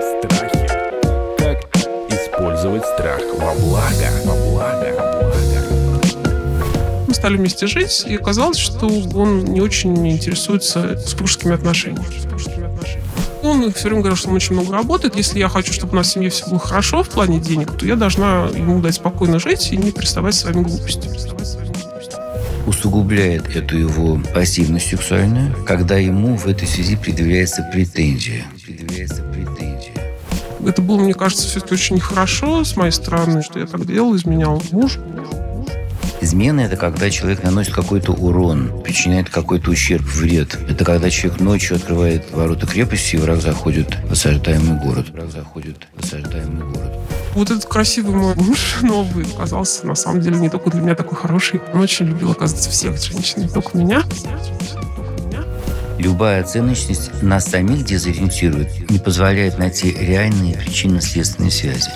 Страхи. Как использовать страх во благо? Во благо. Во благо. Мы стали вместе жить, и оказалось, что он не очень интересуется супружескими отношениями. Он все время говорил, что он очень много работает. Если я хочу, чтобы у нас в семье все было хорошо в плане денег, то я должна ему дать спокойно жить и не приставать своими глупостями. Усугубляет эту его пассивность сексуальную, когда ему в этой связи предъявляется претензия. Предъявляется претензия. Это было, мне кажется, все это очень нехорошо с моей стороны, что я так делал, изменял мужу. Измена – это когда человек наносит какой-то урон, причиняет какой-то ущерб, вред. Это когда человек ночью открывает ворота крепости, и враг заходит в осаждаемый город. Враг заходит в осаждаемый город. Вот этот красивый мой муж новый оказался, на самом деле, не только для меня такой хороший. Он очень любил, оказывается, всех женщин, не только меня. Любая оценочность нас самих дезориентирует, не позволяет найти реальные причинно-следственные связи.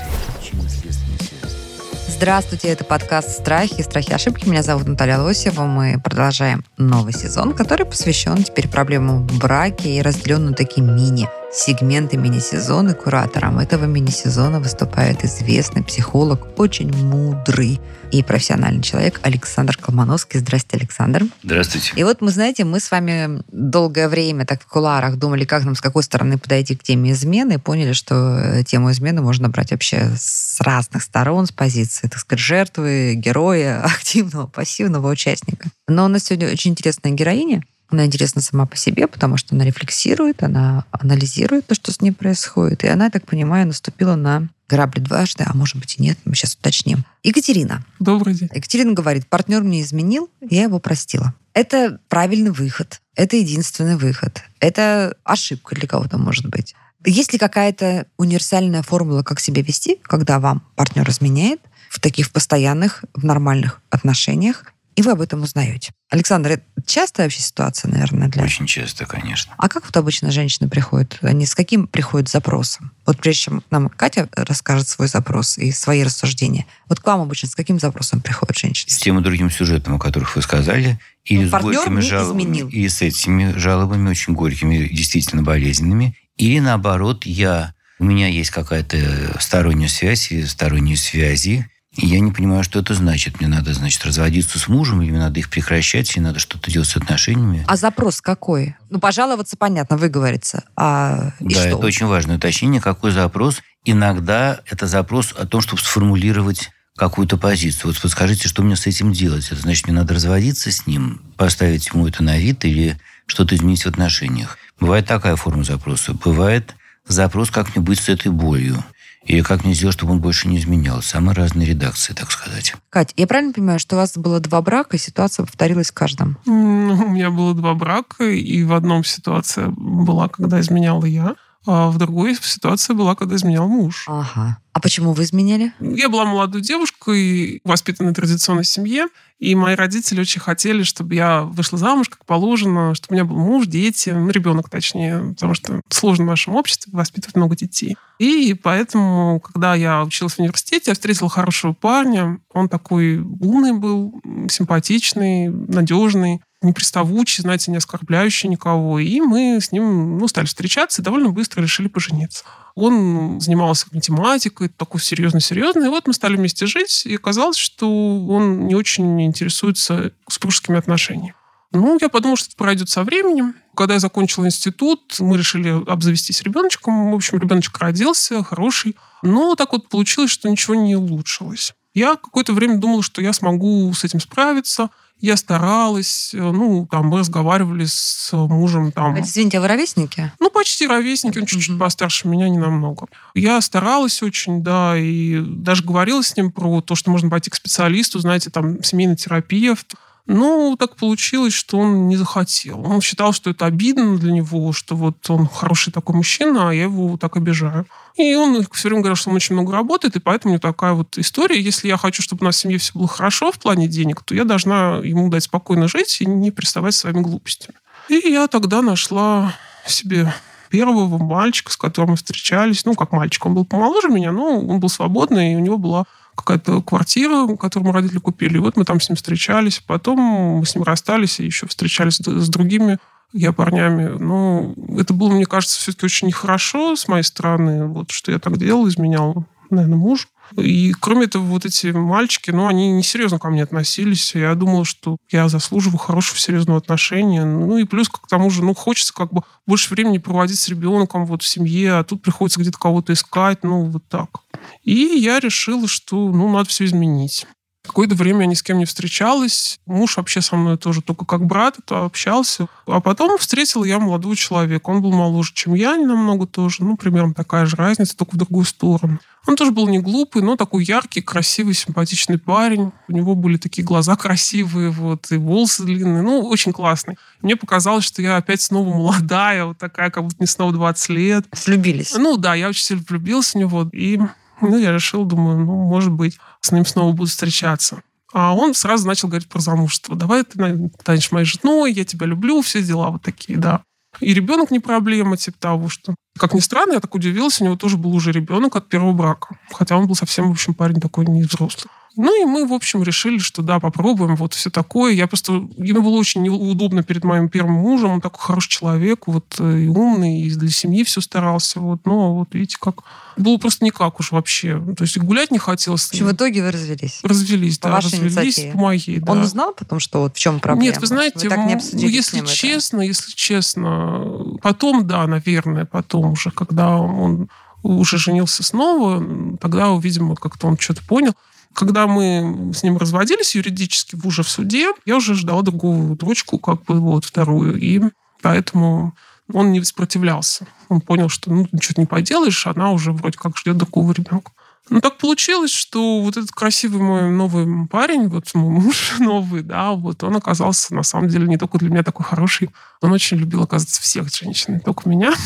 Здравствуйте, это подкаст «Страхи. Страхи ошибки». Меня зовут Наталья Лосева. Мы продолжаем новый сезон, который посвящен теперь проблемам в браке и разделен на такие мини сегменты мини-сезона. Куратором этого мини-сезона выступает известный психолог, очень мудрый и профессиональный человек Александр Колмановский. Здрасте, Александр. Здравствуйте. И вот мы, знаете, мы с вами долгое время так в куларах думали, как нам с какой стороны подойти к теме измены, и поняли, что тему измены можно брать вообще с разных сторон, с позиции, так сказать, жертвы, героя, активного, пассивного участника. Но у нас сегодня очень интересная героиня, она интересна сама по себе, потому что она рефлексирует, она анализирует то, что с ней происходит. И она, я так понимаю, наступила на грабли дважды, а может быть и нет, мы сейчас уточним. Екатерина. Добрый день. Екатерина говорит, партнер мне изменил, я его простила. Это правильный выход. Это единственный выход. Это ошибка для кого-то может быть. Есть ли какая-то универсальная формула, как себя вести, когда вам партнер изменяет в таких постоянных, в нормальных отношениях, и вы об этом узнаете. Александр, это частая вообще ситуация, наверное, для... Очень часто, конечно. А как вот обычно женщины приходят? Они с каким приходят запросом? Вот прежде чем нам Катя расскажет свой запрос и свои рассуждения, вот к вам обычно с каким запросом приходят женщины? С тем и другим сюжетом, о которых вы сказали, или Ну, с горькими жалобами, изменил. и с этими жалобами очень горькими, действительно болезненными, или наоборот, я у меня есть какая-то сторонняя связь или сторонние связи, и я не понимаю, что это значит. Мне надо, значит, разводиться с мужем, или мне надо их прекращать, или надо что-то делать с отношениями. А запрос какой? Ну, пожаловаться, понятно, выговориться. А и да, что? это очень важное уточнение. Какой запрос? Иногда это запрос о том, чтобы сформулировать какую-то позицию. Вот подскажите, что мне с этим делать? Это значит, мне надо разводиться с ним, поставить ему это на вид или что-то изменить в отношениях. Бывает такая форма запроса. Бывает запрос, как мне быть с этой болью. Или как мне сделать, чтобы он больше не изменял. Самые разные редакции, так сказать. Кать, я правильно понимаю, что у вас было два брака, и ситуация повторилась в каждом? Ну, у меня было два брака, и в одном ситуация была, когда изменяла я, а в другой ситуация была, когда изменял муж. Ага. А почему вы изменяли? Я была молодой девушкой, воспитанной традиционной семье, и мои родители очень хотели, чтобы я вышла замуж, как положено, чтобы у меня был муж, дети, ну, ребенок точнее, потому что сложно в нашем обществе воспитывать много детей. И поэтому, когда я училась в университете, я встретила хорошего парня. Он такой умный был, симпатичный, надежный, не приставучий, знаете, не оскорбляющий никого. И мы с ним ну, стали встречаться и довольно быстро решили пожениться. Он занимался математикой, такой серьезно-серьезный. И вот мы стали вместе жить, и оказалось, что он не очень интересуется супружескими отношениями. Ну, я подумала, что это пройдет со временем. Когда я закончила институт, мы решили обзавестись ребеночком. В общем, ребеночек родился, хороший. Но так вот получилось, что ничего не улучшилось. Я какое-то время думала, что я смогу с этим справиться. Я старалась, ну, там, мы разговаривали с мужем, там, Извините, а вы ровесники? ну, почти ровесники, он чуть-чуть Мгм. постарше меня, не намного. Я старалась очень, да, и даже говорила с ним про то, что можно пойти к специалисту, знаете, там, семейный терапевт. Но так получилось, что он не захотел. Он считал, что это обидно для него, что вот он хороший такой мужчина, а я его так обижаю. И он все время говорил, что он очень много работает, и поэтому у него такая вот история. Если я хочу, чтобы у нас в семье все было хорошо в плане денег, то я должна ему дать спокойно жить и не приставать своими глупостями. И я тогда нашла себе первого мальчика, с которым мы встречались. Ну, как мальчик, он был помоложе меня, но он был свободный, и у него была какая-то квартира, которую родители купили. И вот мы там с ним встречались. Потом мы с ним расстались и еще встречались с другими я парнями. Но это было, мне кажется, все-таки очень нехорошо с моей стороны, вот что я так делал, изменял, наверное, муж. И кроме этого, вот эти мальчики, ну, они несерьезно ко мне относились. Я думала, что я заслуживаю хорошего, серьезного отношения. Ну, и плюс к тому же, ну, хочется как бы больше времени проводить с ребенком вот в семье, а тут приходится где-то кого-то искать, ну, вот так. И я решила, что, ну, надо все изменить. Какое-то время я ни с кем не встречалась. Муж вообще со мной тоже только как брат это общался. А потом встретила я молодого человека. Он был моложе, чем я, намного тоже. Ну, примерно такая же разница, только в другую сторону. Он тоже был не глупый, но такой яркий, красивый, симпатичный парень. У него были такие глаза красивые, вот, и волосы длинные. Ну, очень классный. Мне показалось, что я опять снова молодая, вот такая, как будто не снова 20 лет. Влюбились? Ну, да, я очень сильно влюбилась в него. И ну, я решил, думаю, ну, может быть, с ним снова буду встречаться. А он сразу начал говорить про замужество. Давай ты станешь моей женой, я тебя люблю, все дела вот такие, да. И ребенок не проблема, типа того, что... Как ни странно, я так удивилась, у него тоже был уже ребенок от первого брака. Хотя он был совсем, в общем, парень такой не взрослый. Ну и мы, в общем, решили, что да, попробуем, вот все такое. Я просто... Ему было очень неудобно перед моим первым мужем. Он такой хороший человек, вот э, и умный, и для семьи все старался. Вот. Но вот видите, как... Было просто никак уж вообще. То есть гулять не хотелось. В общем, в итоге вы развелись? Развелись, по да. Развелись инициативе. по моей, да. Он узнал потом, что вот в чем проблема? Нет, вы знаете, вы так не ну, если честно, если честно, потом, да, наверное, потом уже, когда он уже женился снова, тогда, видимо, как-то он что-то понял. Когда мы с ним разводились юридически уже в суде, я уже ждала другую дочку, как бы вот вторую, и поэтому он не сопротивлялся. Он понял, что ну, ничего не поделаешь, она уже вроде как ждет другого ребенка. Ну, так получилось, что вот этот красивый мой новый парень, вот мой муж новый, да, вот он оказался, на самом деле, не только для меня такой хороший. Он очень любил, оказывается, всех женщин, не только меня.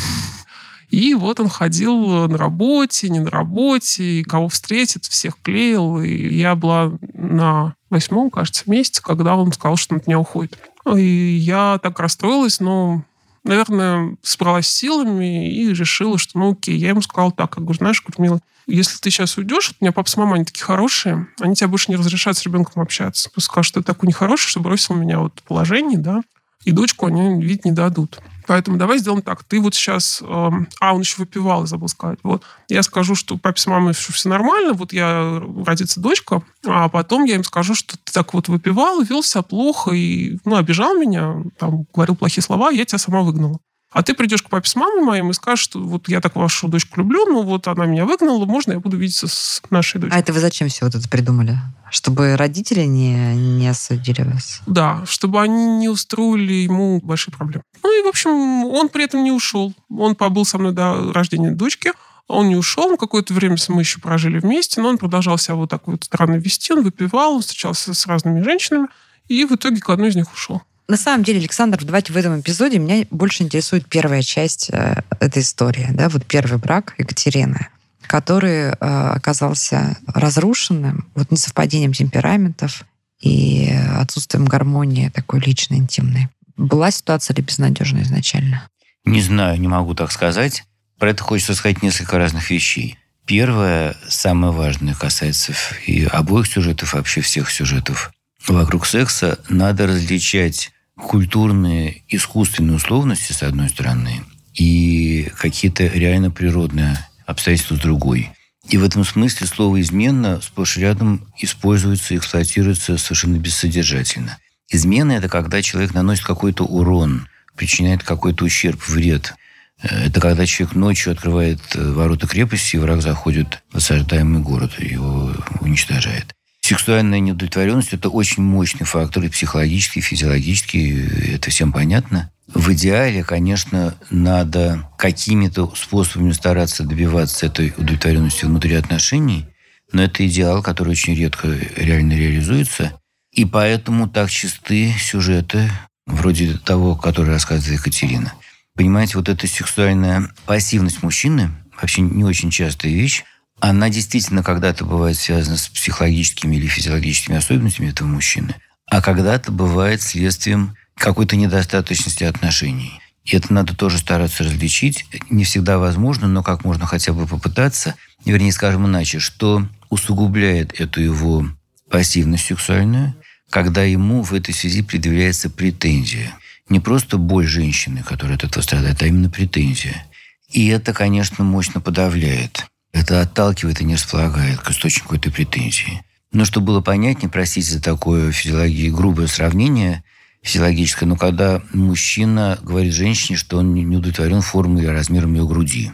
И вот он ходил на работе, не на работе, и кого встретит, всех клеил. И я была на восьмом, кажется, месяце, когда он сказал, что он от меня уходит. И я так расстроилась, но наверное, собралась силами и решила, что, ну, окей. Я ему сказала так, я говорю, знаешь, Курмила, если ты сейчас уйдешь, у меня папа с мамой, они такие хорошие, они тебя больше не разрешают с ребенком общаться. Просто скажут, что ты такой нехороший, что бросил меня вот в положении, да, и дочку они видеть не дадут. Поэтому давай сделаем так. Ты вот сейчас... Э, а, он еще выпивал, забыл сказать. Вот. Я скажу, что папе с мамой все, все нормально, вот я родится дочка, а потом я им скажу, что ты так вот выпивал, вел себя плохо и, ну, обижал меня, там, говорил плохие слова, я тебя сама выгнала. А ты придешь к папе с мамой моим и скажешь, что вот я так вашу дочку люблю, ну вот она меня выгнала, можно я буду видеться с нашей дочкой. А это вы зачем все вот это придумали? Чтобы родители не, не осудили вас? Да, чтобы они не устроили ему большие проблемы. Ну и, в общем, он при этом не ушел. Он побыл со мной до рождения дочки. Он не ушел, какое-то время мы еще прожили вместе, но он продолжал себя вот так вот странно вести, он выпивал, он встречался с разными женщинами, и в итоге к одной из них ушел. На самом деле, Александр, давайте в этом эпизоде меня больше интересует первая часть э, этой истории, да, вот первый брак Екатерины, который э, оказался разрушенным, вот несовпадением темпераментов и отсутствием гармонии такой личной, интимной. Была ситуация ли безнадежная изначально? Не знаю, не могу так сказать. Про это хочется сказать несколько разных вещей. Первое, самое важное, касается и обоих сюжетов, вообще всех сюжетов вокруг секса. Надо различать культурные, искусственные условности, с одной стороны, и какие-то реально природные обстоятельства с другой. И в этом смысле слово «измена» сплошь рядом используется и эксплуатируется совершенно бессодержательно. Измена – это когда человек наносит какой-то урон, причиняет какой-то ущерб, вред. Это когда человек ночью открывает э, ворота крепости, и враг заходит в осаждаемый город и его уничтожает. Сексуальная неудовлетворенность – это очень мощный фактор, и психологический, и физиологический, это всем понятно. В идеале, конечно, надо какими-то способами стараться добиваться этой удовлетворенности внутри отношений, но это идеал, который очень редко реально реализуется. И поэтому так чисты сюжеты, вроде того, который рассказывает Екатерина. Понимаете, вот эта сексуальная пассивность мужчины, вообще не очень частая вещь, она действительно когда-то бывает связана с психологическими или физиологическими особенностями этого мужчины, а когда-то бывает следствием какой-то недостаточности отношений. И это надо тоже стараться различить. Не всегда возможно, но как можно хотя бы попытаться. вернее, скажем иначе, что усугубляет эту его пассивность сексуальную, когда ему в этой связи предъявляется претензия. Не просто боль женщины, которая от этого страдает, а именно претензия. И это, конечно, мощно подавляет. Это отталкивает и не располагает к источнику этой претензии. Но чтобы было понятнее, простите за такое физиологии, грубое сравнение физиологическое, но когда мужчина говорит женщине, что он не удовлетворен формой или размером ее груди,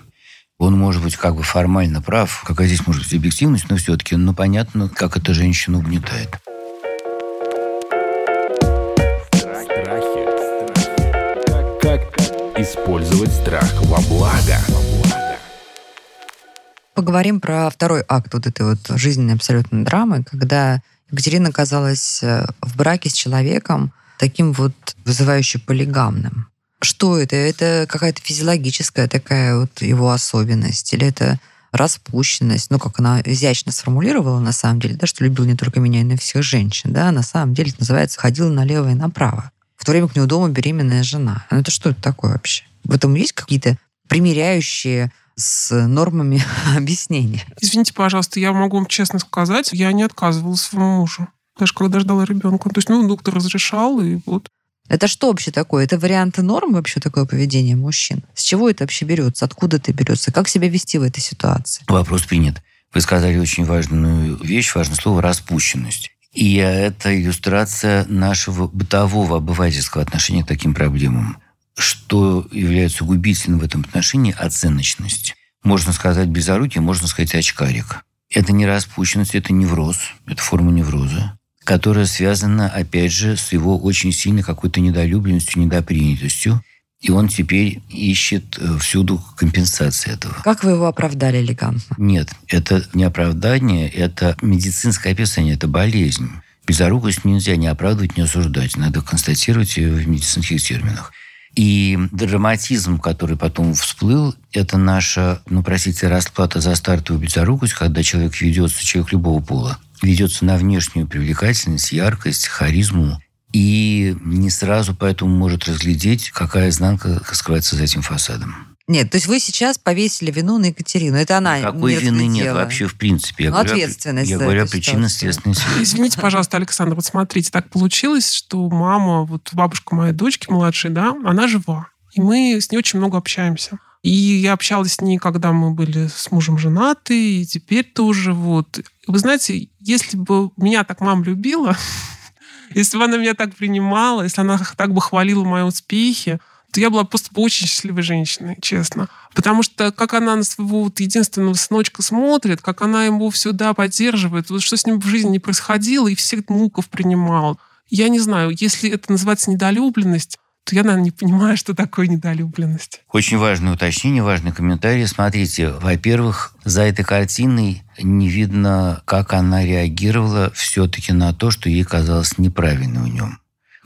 он может быть как бы формально прав, какая здесь может быть объективность, но все-таки, ну, понятно, как это женщину угнетает. Использовать страх во благо? Поговорим про второй акт вот этой вот жизненной абсолютно драмы, когда Екатерина оказалась э, в браке с человеком таким вот вызывающе полигамным. Что это? Это какая-то физиологическая такая вот его особенность? Или это распущенность, ну, как она изящно сформулировала, на самом деле, да, что любил не только меня, но и всех женщин, да, на самом деле это называется «ходил налево и направо». В то время как у него дома беременная жена. Ну, это что это такое вообще? В этом есть какие-то примеряющие с нормами объяснения? Извините, пожалуйста, я могу вам честно сказать, я не отказывала своему мужу. Даже когда ждала ребенка. То есть, ну, доктор разрешал, и вот это что вообще такое? Это варианты норм вообще такое поведение мужчин? С чего это вообще берется? Откуда это берется? Как себя вести в этой ситуации? Вопрос принят. Вы сказали очень важную вещь, важное слово «распущенность». И это иллюстрация нашего бытового обывательского отношения к таким проблемам. Что является губительным в этом отношении – оценочность. Можно сказать безорукий, можно сказать очкарик. Это не распущенность, это невроз, это форма невроза которая связана, опять же, с его очень сильной какой-то недолюбленностью, недопринятостью. И он теперь ищет э, всюду компенсации этого. Как вы его оправдали элегантно? Нет, это не оправдание, это медицинское описание, это болезнь. Безорукость нельзя не оправдывать, не осуждать. Надо констатировать ее в медицинских терминах. И драматизм, который потом всплыл, это наша, ну, простите, расплата за стартовую безорукость, когда человек ведется, человек любого пола, ведется на внешнюю привлекательность, яркость, харизму, и не сразу поэтому может разглядеть, какая изнанка скрывается за этим фасадом. Нет, то есть вы сейчас повесили вину на Екатерину. Это она Какой не вины нет вообще в принципе. Я ну, говорю, ответственность Я говорю о причинно-следственной связи. Извините, пожалуйста, Александр, вот смотрите, так получилось, что мама, вот бабушка моей дочки младшей, да, она жива. И мы с ней очень много общаемся. И я общалась с ней, когда мы были с мужем женаты, и теперь тоже вот. Вы знаете, если бы меня так мама любила, если бы она меня так принимала, если она так бы хвалила мои успехи, то я была просто очень счастливой женщиной, честно. Потому что как она на своего вот единственного сыночка смотрит, как она ему всегда поддерживает, вот что с ним в жизни не происходило, и всех внуков принимал. Я не знаю, если это называется недолюбленность, то я, наверное, не понимаю, что такое недолюбленность. Очень важное уточнение, важный комментарий. Смотрите, во-первых, за этой картиной не видно, как она реагировала все-таки на то, что ей казалось неправильно в нем.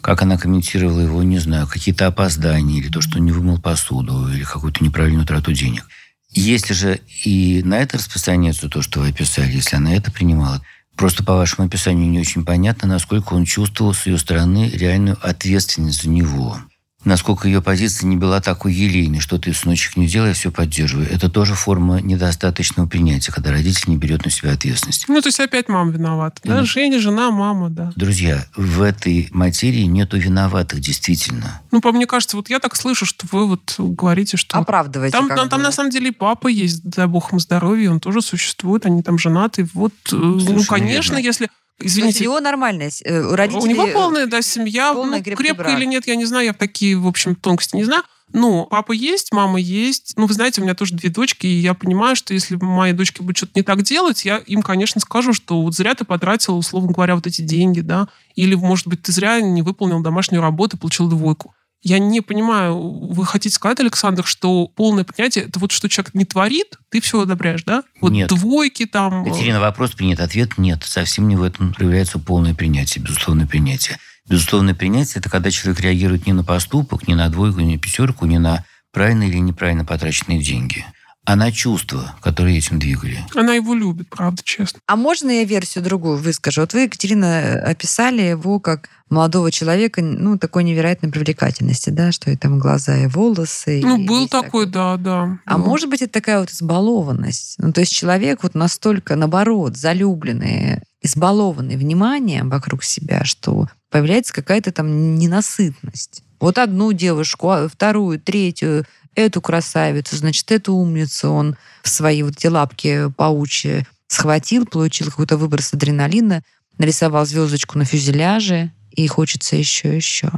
Как она комментировала его, не знаю, какие-то опоздания, или то, что он не вымыл посуду, или какую-то неправильную трату денег. Если же и на это распространяется то, что вы описали, если она это принимала, Просто по вашему описанию не очень понятно, насколько он чувствовал с ее стороны реальную ответственность за него насколько ее позиция не была такой елейной, что ты, сыночек, не делай, все поддерживаю. Это тоже форма недостаточного принятия, когда родитель не берет на себя ответственность. Ну, то есть опять мама виновата. Да? Mm. Женя, жена, мама, да. Друзья, в этой материи нету виноватых, действительно. Ну, по мне кажется, вот я так слышу, что вы вот говорите, что... Оправдываете. Там, там, там на самом деле и папа есть, дай бог ему здоровья, он тоже существует, они там женаты. Вот, э, Совершенно ну, конечно, верно. если Извините. у него нормальная, э, у родителей... У него полная, да, семья. ну, крепкая или нет, я не знаю, я в такие, в общем, тонкости не знаю. Ну, папа есть, мама есть. Ну, вы знаете, у меня тоже две дочки, и я понимаю, что если мои дочки будут что-то не так делать, я им, конечно, скажу, что вот зря ты потратил, условно говоря, вот эти деньги, да, или, может быть, ты зря не выполнил домашнюю работу и получил двойку. Я не понимаю, вы хотите сказать, Александр, что полное понятие, это вот что человек не творит, ты все одобряешь, да? Вот нет. двойки там... Э, Екатерина, вопрос принят, ответ нет. Совсем не в этом проявляется полное принятие, безусловное принятие. Безусловное принятие – это когда человек реагирует не на поступок, не на двойку, не на пятерку, не на правильно или неправильно потраченные деньги, а на чувства, которые этим двигали. Она его любит, правда, честно. А можно я версию другую выскажу? Вот вы, Екатерина, описали его как молодого человека, ну, такой невероятной привлекательности, да, что и там глаза, и волосы. Ну, и был весь такой, да, да. А был. может быть, это такая вот избалованность? Ну, то есть человек вот настолько, наоборот, залюбленный, избалованный вниманием вокруг себя, что появляется какая-то там ненасытность. Вот одну девушку, а вторую, третью, эту красавицу, значит, эту умницу он в свои вот эти лапки паучьи схватил, получил какой-то выброс адреналина, нарисовал звездочку на фюзеляже, и хочется еще, еще.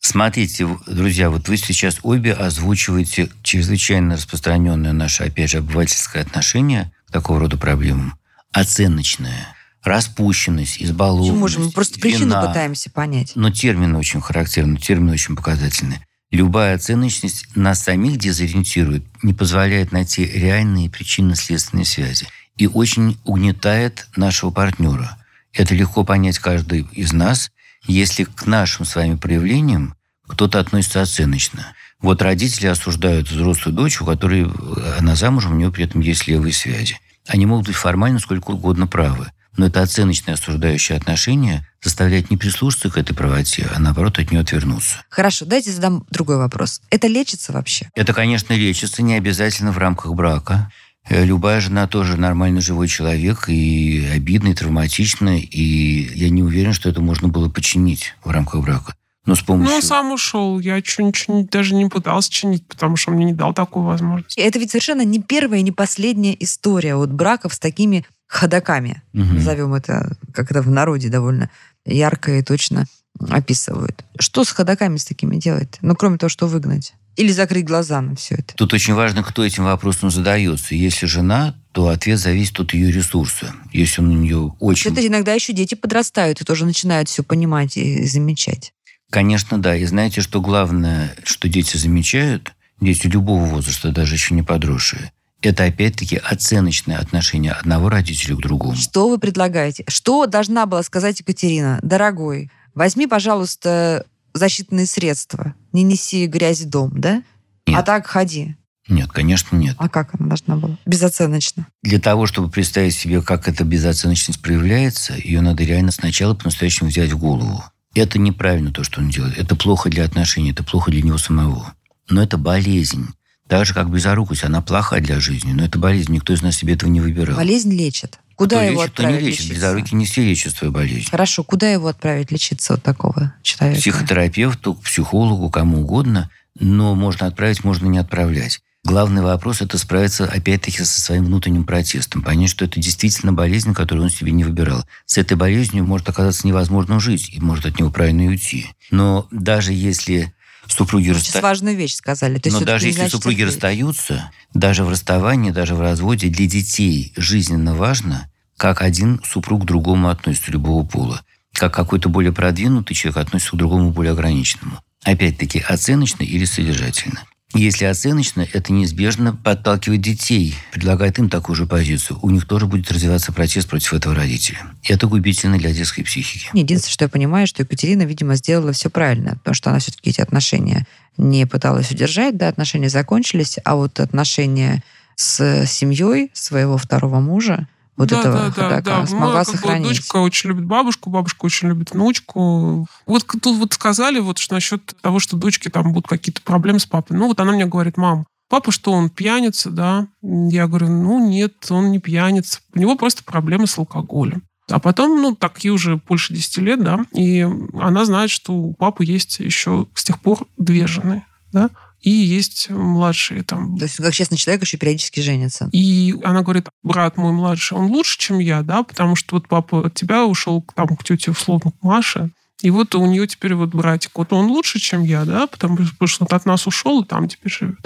Смотрите, друзья, вот вы сейчас обе озвучиваете чрезвычайно распространенное наше, опять же, обывательское отношение к такого рода проблемам. Оценочное. Распущенность, избалованность, Почему же? Мы просто причину вина. пытаемся понять. Но термины очень характерны, термины очень показательны. Любая оценочность нас самих дезориентирует, не позволяет найти реальные причинно-следственные связи и очень угнетает нашего партнера. Это легко понять каждый из нас, если к нашим с вами проявлениям кто-то относится оценочно. Вот родители осуждают взрослую дочь, у которой э, она замужем, у нее при этом есть левые связи. Они могут быть формально сколько угодно правы. Но это оценочное осуждающее отношение заставляет не прислушаться к этой правоте, а наоборот от нее отвернуться. Хорошо, дайте задам другой вопрос. Это лечится вообще? Это, конечно, лечится не обязательно в рамках брака. Э, Любая жена тоже нормальный живой человек, и обидный, травматичный, и я не уверен, что это можно было починить в рамках брака. Но с помощью... Ну, он сам ушел. Я что, ничего даже не пыталась чинить, потому что он мне не дал такую возможность. Это ведь совершенно не первая и не последняя история вот браков с такими ходаками. Мгм. Назовем это, как это в народе довольно ярко и точно описывают. Что с ходаками с такими делать? Ну, кроме того, что выгнать. Или закрыть глаза на все это. Тут очень важно, кто этим вопросом задается. Если жена, то ответ зависит от ее ресурса. Если он у нее очень... Это иногда еще дети подрастают и тоже начинают все понимать и замечать. Конечно, да. И знаете, что главное, что дети замечают, дети любого возраста, даже еще не подросшие, это опять-таки оценочное отношение одного родителя к другому. Что вы предлагаете? Что должна была сказать Екатерина? Дорогой, возьми, пожалуйста, защитные средства. Не неси грязь в дом, да? Нет. А так ходи. Нет, конечно, нет. А как она должна была? Безоценочно. Для того, чтобы представить себе, как эта безоценочность проявляется, ее надо реально сначала по-настоящему взять в голову. Это неправильно то, что он делает. Это плохо для отношений, это плохо для него самого. Но это болезнь. Так же, как близорукость, она плоха для жизни, но это болезнь. Никто из нас себе этого не выбирал. Болезнь лечит. Куда кто его лечит, кто не отправить лечит. лечиться? Близорукие не все лечат свою болезнь. Хорошо, куда его отправить лечиться вот такого человека? Психотерапевту, психологу, кому угодно, но можно отправить, можно не отправлять. Главный вопрос – это справиться, опять-таки, со своим внутренним протестом. Понять, что это действительно болезнь, которую он себе не выбирал. С этой болезнью может оказаться невозможно жить, и может от него правильно и уйти. Но даже если супруги Сейчас расстаются... важную вещь сказали. То Но даже если значит супруги расстаются, даже в расставании, даже в разводе, для детей жизненно важно, как один супруг к другому относится любого пола. Как какой-то более продвинутый человек относится к другому более ограниченному. Опять-таки, оценочно или содержательно. Если оценочно, это неизбежно подталкивает детей, предлагает им такую же позицию. У них тоже будет развиваться протест против этого родителя. И это губительно для детской психики. Единственное, что я понимаю, что Екатерина, видимо, сделала все правильно, потому что она все-таки эти отношения не пыталась удержать, да, отношения закончились, а вот отношения с семьей своего второго мужа, вот да, этого да, да, ходака, да. смогла Ну, как бы сохранить. дочка очень любит бабушку, бабушка очень любит внучку. Вот тут вот сказали вот что насчет того, что дочки там будут какие-то проблемы с папой. Ну вот она мне говорит, мам, папа что, он пьяница, да? Я говорю, ну нет, он не пьяница. У него просто проблемы с алкоголем. А потом, ну, так ей уже больше 10 лет, да, и она знает, что у папы есть еще с тех пор две жены, да, и есть младшие там То есть, как честный человек, еще периодически женится. и она говорит, брат мой младший, он лучше, чем я, да, потому что вот папа от тебя ушел там, к тете, условно, к Маше, и вот у нее теперь вот братик, вот он лучше, чем я, да, потому что потому что он от нас ушел и там теперь живет.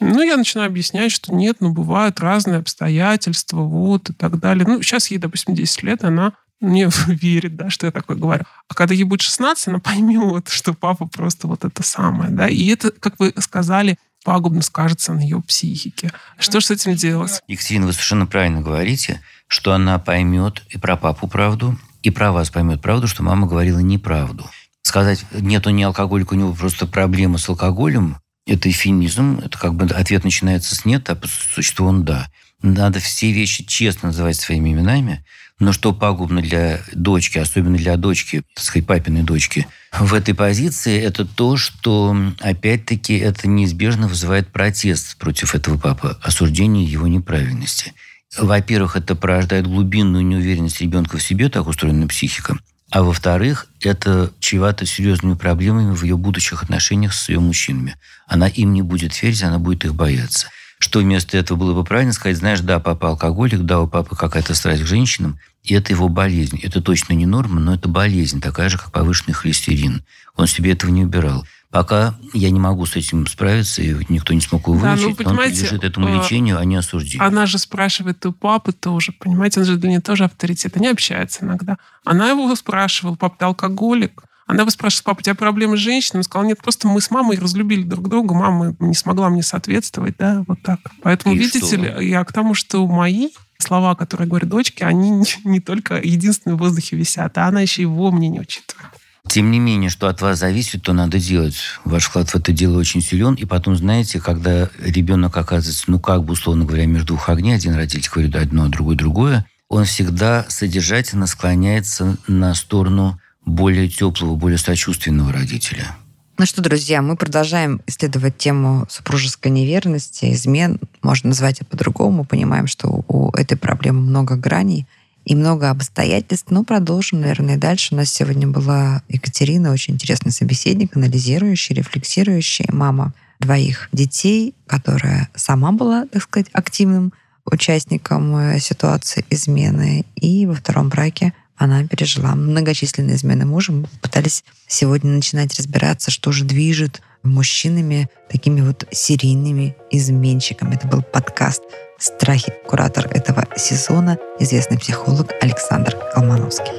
Ну, я начинаю объяснять, что нет, ну, бывают разные обстоятельства, вот, и так далее. Ну, сейчас ей, допустим, 10 лет, она мне верит, да, что я такое говорю. А когда ей будет 16, она поймет, что папа просто вот это самое, да. И это, как вы сказали, пагубно скажется на ее психике. Что же с этим делать? Екатерина, вы совершенно правильно говорите, что она поймет и про папу правду, и про вас поймет правду, что мама говорила неправду. Сказать, нет, он не алкоголик, у него просто проблема с алкоголем, это эфемизм, это как бы ответ начинается с «нет», а по существу он «да». Надо все вещи честно называть своими именами, но что пагубно для дочки, особенно для дочки, так сказать, папиной дочки, в этой позиции, это то, что, опять-таки, это неизбежно вызывает протест против этого папы, осуждение его неправильности. Во-первых, это порождает глубинную неуверенность ребенка в себе, так устроена психика. А во-вторых, это чревато серьезными проблемами в ее будущих отношениях с ее мужчинами. Она им не будет верить, она будет их бояться. Что вместо этого было бы правильно сказать, знаешь, да, папа алкоголик, да, у папы какая-то страсть к женщинам, и это его болезнь. Это точно не норма, но это болезнь, такая же, как повышенный холестерин. Он себе этого не убирал. Пока я не могу с этим справиться, и никто не смог его вылечить, да, ну, он подлежит этому а, лечению, а не осуждению. Она же спрашивает у папы тоже, понимаете, он же для нее тоже авторитет. Они общаются иногда. Она его спрашивала, папа, ты алкоголик? Она его спрашивает, папа, у тебя проблемы с женщиной? Он сказал, нет, просто мы с мамой разлюбили друг друга, мама не смогла мне соответствовать, да, вот так. Поэтому, и видите что? ли, я к тому, что мои слова, которые говорят дочке, они не, не только единственные в воздухе висят, а она еще его мнение учитывает. Тем не менее, что от вас зависит, то надо делать. Ваш вклад в это дело очень силен. И потом, знаете, когда ребенок оказывается, ну как бы, условно говоря, между двух огней, один родитель говорит одно, а другой другое, он всегда содержательно склоняется на сторону более теплого, более сочувственного родителя. Ну что, друзья, мы продолжаем исследовать тему супружеской неверности, измен. Можно назвать это по-другому. Понимаем, что у этой проблемы много граней и много обстоятельств. Но продолжим, наверное, дальше. У нас сегодня была Екатерина, очень интересный собеседник, анализирующий, рефлексирующий, мама двоих детей, которая сама была, так сказать, активным участником э, ситуации измены. И во втором браке она пережила многочисленные измены мужа. Мы пытались сегодня начинать разбираться, что же движет мужчинами, такими вот серийными изменщиками. Это был подкаст «Страхи». Куратор этого сезона — известный психолог Александр Колмановский.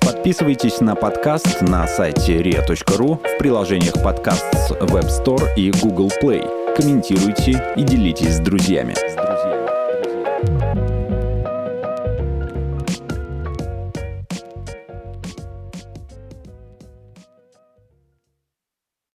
Подписывайтесь на подкаст на сайте ria.ru в приложениях подкаст с Web Store и Google Play. Комментируйте и делитесь с друзьями.